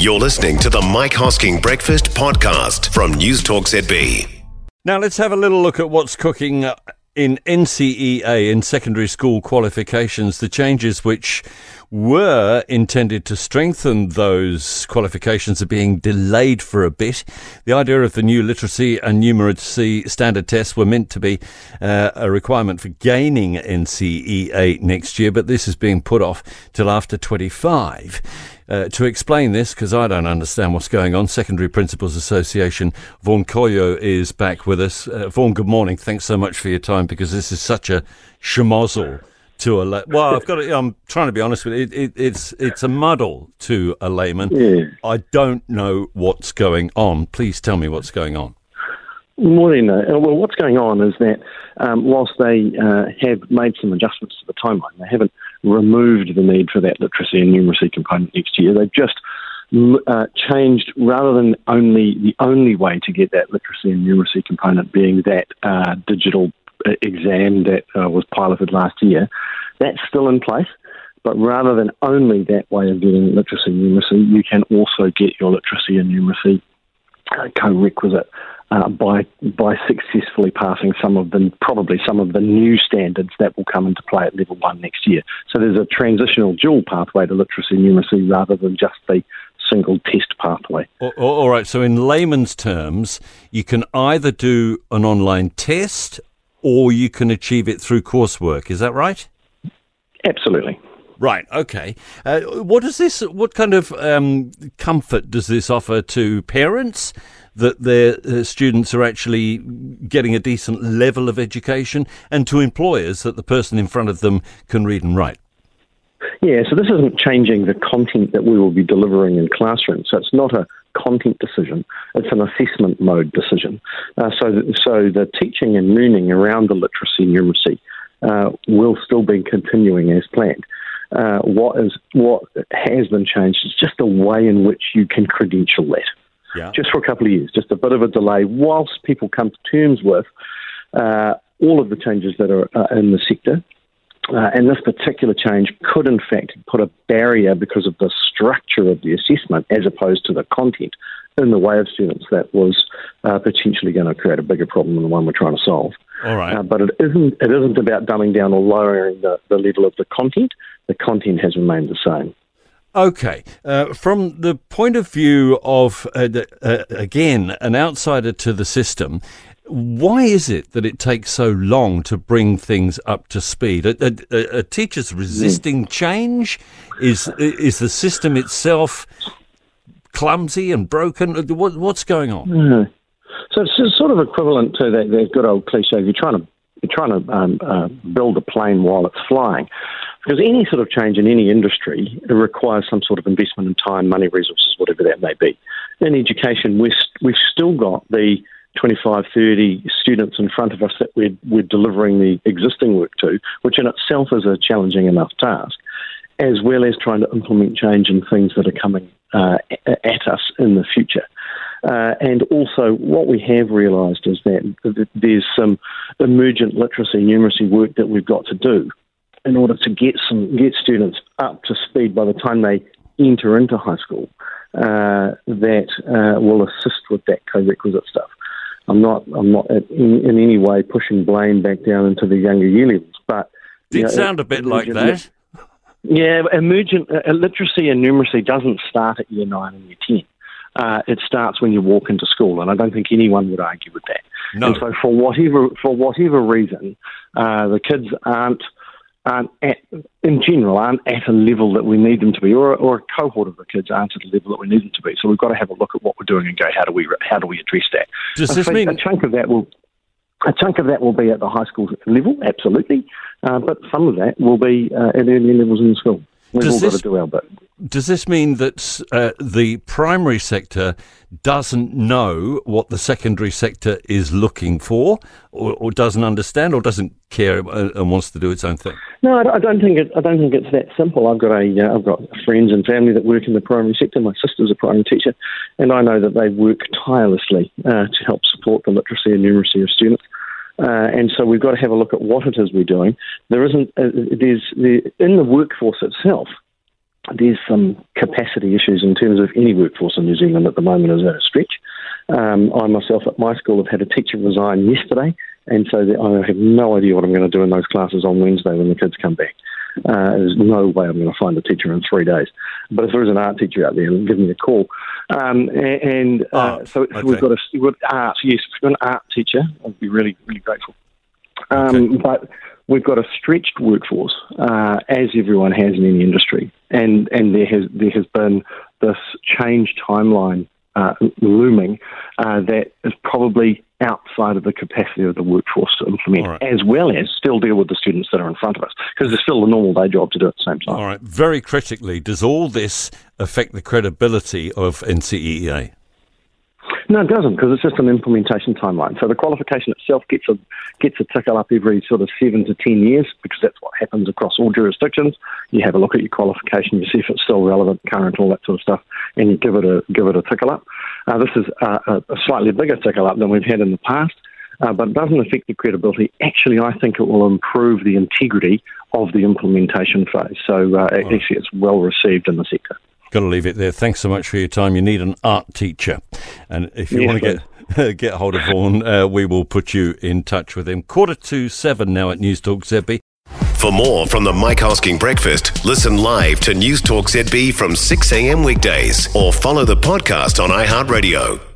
You're listening to the Mike Hosking Breakfast Podcast from News Talk ZB. Now let's have a little look at what's cooking in NCEA in secondary school qualifications. The changes which were intended to strengthen those qualifications are being delayed for a bit. The idea of the new literacy and numeracy standard tests were meant to be uh, a requirement for gaining NCEA next year, but this is being put off till after 25. Uh, to explain this, because I don't understand what's going on, Secondary Principals Association, Vaughan Couillault is back with us. Uh, Vaughan, good morning. Thanks so much for your time, because this is such a schmozzle to a la- well, I've got to, I'm trying to be honest with you. It, it, it's it's a muddle to a layman. Yeah. I don't know what's going on. Please tell me what's going on. Morning. Uh, well, what's going on is that um, whilst they uh, have made some adjustments to the timeline, they haven't removed the need for that literacy and numeracy component next year. They've just uh, changed rather than only the only way to get that literacy and numeracy component being that uh, digital uh, exam that uh, was piloted last year. That's still in place. But rather than only that way of getting literacy and numeracy, you can also get your literacy and numeracy uh, co-requisite uh, by by successfully passing some of the probably some of the new standards that will come into play at level one next year. So there's a transitional dual pathway to literacy and numeracy rather than just the single test pathway. All right. So in layman's terms, you can either do an online test or you can achieve it through coursework. Is that right? Absolutely. Right. Okay. Uh, what does this? What kind of um, comfort does this offer to parents that their uh, students are actually getting a decent level of education, and to employers that the person in front of them can read and write? Yeah. So this isn't changing the content that we will be delivering in classrooms. So it's not a content decision; it's an assessment mode decision. Uh, so, so the teaching and learning around the literacy and numeracy uh, will still be continuing as planned. Uh, what is what has been changed is just the way in which you can credential that. Yeah. Just for a couple of years, just a bit of a delay, whilst people come to terms with uh, all of the changes that are uh, in the sector. Uh, and this particular change could, in fact, put a barrier because of the structure of the assessment as opposed to the content in the way of students that was uh, potentially going to create a bigger problem than the one we're trying to solve. All right. Uh, but it isn't, it isn't about dumbing down or lowering the, the level of the content. The content has remained the same. Okay. Uh, from the point of view of, uh, the, uh, again, an outsider to the system, why is it that it takes so long to bring things up to speed? A, a, a teacher's resisting change? Is, is the system itself clumsy and broken? What, what's going on? Mm. So it's sort of equivalent to that, that good old cliche. You're trying to you're trying to um, uh, build a plane while it's flying. Because any sort of change in any industry requires some sort of investment in time, money, resources, whatever that may be. In education, we've, we've still got the 25, 30 students in front of us that we're, we're delivering the existing work to, which in itself is a challenging enough task, as well as trying to implement change in things that are coming uh, at us in the future. Uh, and also, what we have realised is that there's some emergent literacy numeracy work that we've got to do in order to get some get students up to speed by the time they enter into high school uh, that uh, will assist with that co-requisite stuff. I'm not I'm not in, in, any way pushing blame back down into the younger year levels, but did know, sound a bit like that. Yeah, emergent uh, literacy and numeracy doesn't start at year nine and year ten uh, it starts when you walk into school, and I don't think anyone would argue with that. No. And so, for whatever for whatever reason, uh, the kids aren't aren't at, in general aren't at a level that we need them to be, or, or a cohort of the kids aren't at a level that we need them to be. So we've got to have a look at what we're doing and go, how do we how do we address that? Does this mean a chunk of that will a chunk of that will be at the high school level, absolutely, uh, but some of that will be uh, at early levels in the school. We've Does all this, got to do our bit. Does this mean that uh, the primary sector doesn't know what the secondary sector is looking for, or, or doesn't understand, or doesn't care uh, and wants to do its own thing? No, I don't think it. I don't think it's that simple. I've got a, have uh, got friends and family that work in the primary sector. My sister's a primary teacher, and I know that they work tirelessly uh, to help support the literacy and numeracy of students. Uh, and so we've got to have a look at what it is we're doing. There isn't, uh, there's, the, in the workforce itself, there's some capacity issues in terms of any workforce in New Zealand at the moment is at a stretch. Um, I myself at my school have had a teacher resign yesterday, and so I have no idea what I'm going to do in those classes on Wednesday when the kids come back. Uh, there's no way I'm going to find a teacher in three days. But if there is an art teacher out there, give me a call. Um, and uh, so, okay. we've got a we've got art. Yes, an art teacher. I'd be really really grateful. Um, okay. But we've got a stretched workforce, uh, as everyone has in any industry, and and there has there has been this change timeline uh, looming uh, that is probably outside of the capacity of the workforce to implement, right. as well as still deal with the students that are in front of us, because there's still a normal day job to do at the same time. All right. Very critically, does all this affect the credibility of NCEA? No, it doesn't because it's just an implementation timeline. So the qualification itself gets a gets a tickle up every sort of seven to ten years because that's what happens across all jurisdictions. You have a look at your qualification, you see if it's still relevant, current, all that sort of stuff, and you give it a give it a tickle up. Uh, this is a, a slightly bigger tickle up than we've had in the past. Uh, but it doesn't affect the credibility. Actually, I think it will improve the integrity of the implementation phase. So, uh, actually, it's well received in the sector. Got to leave it there. Thanks so much for your time. You need an art teacher, and if you yes, want to get get hold of Vaughan, uh, we will put you in touch with him. Quarter to seven now at News Talk ZB. For more from the Mike Hosking Breakfast, listen live to News Talk ZB from 6 a.m. weekdays or follow the podcast on iHeartRadio.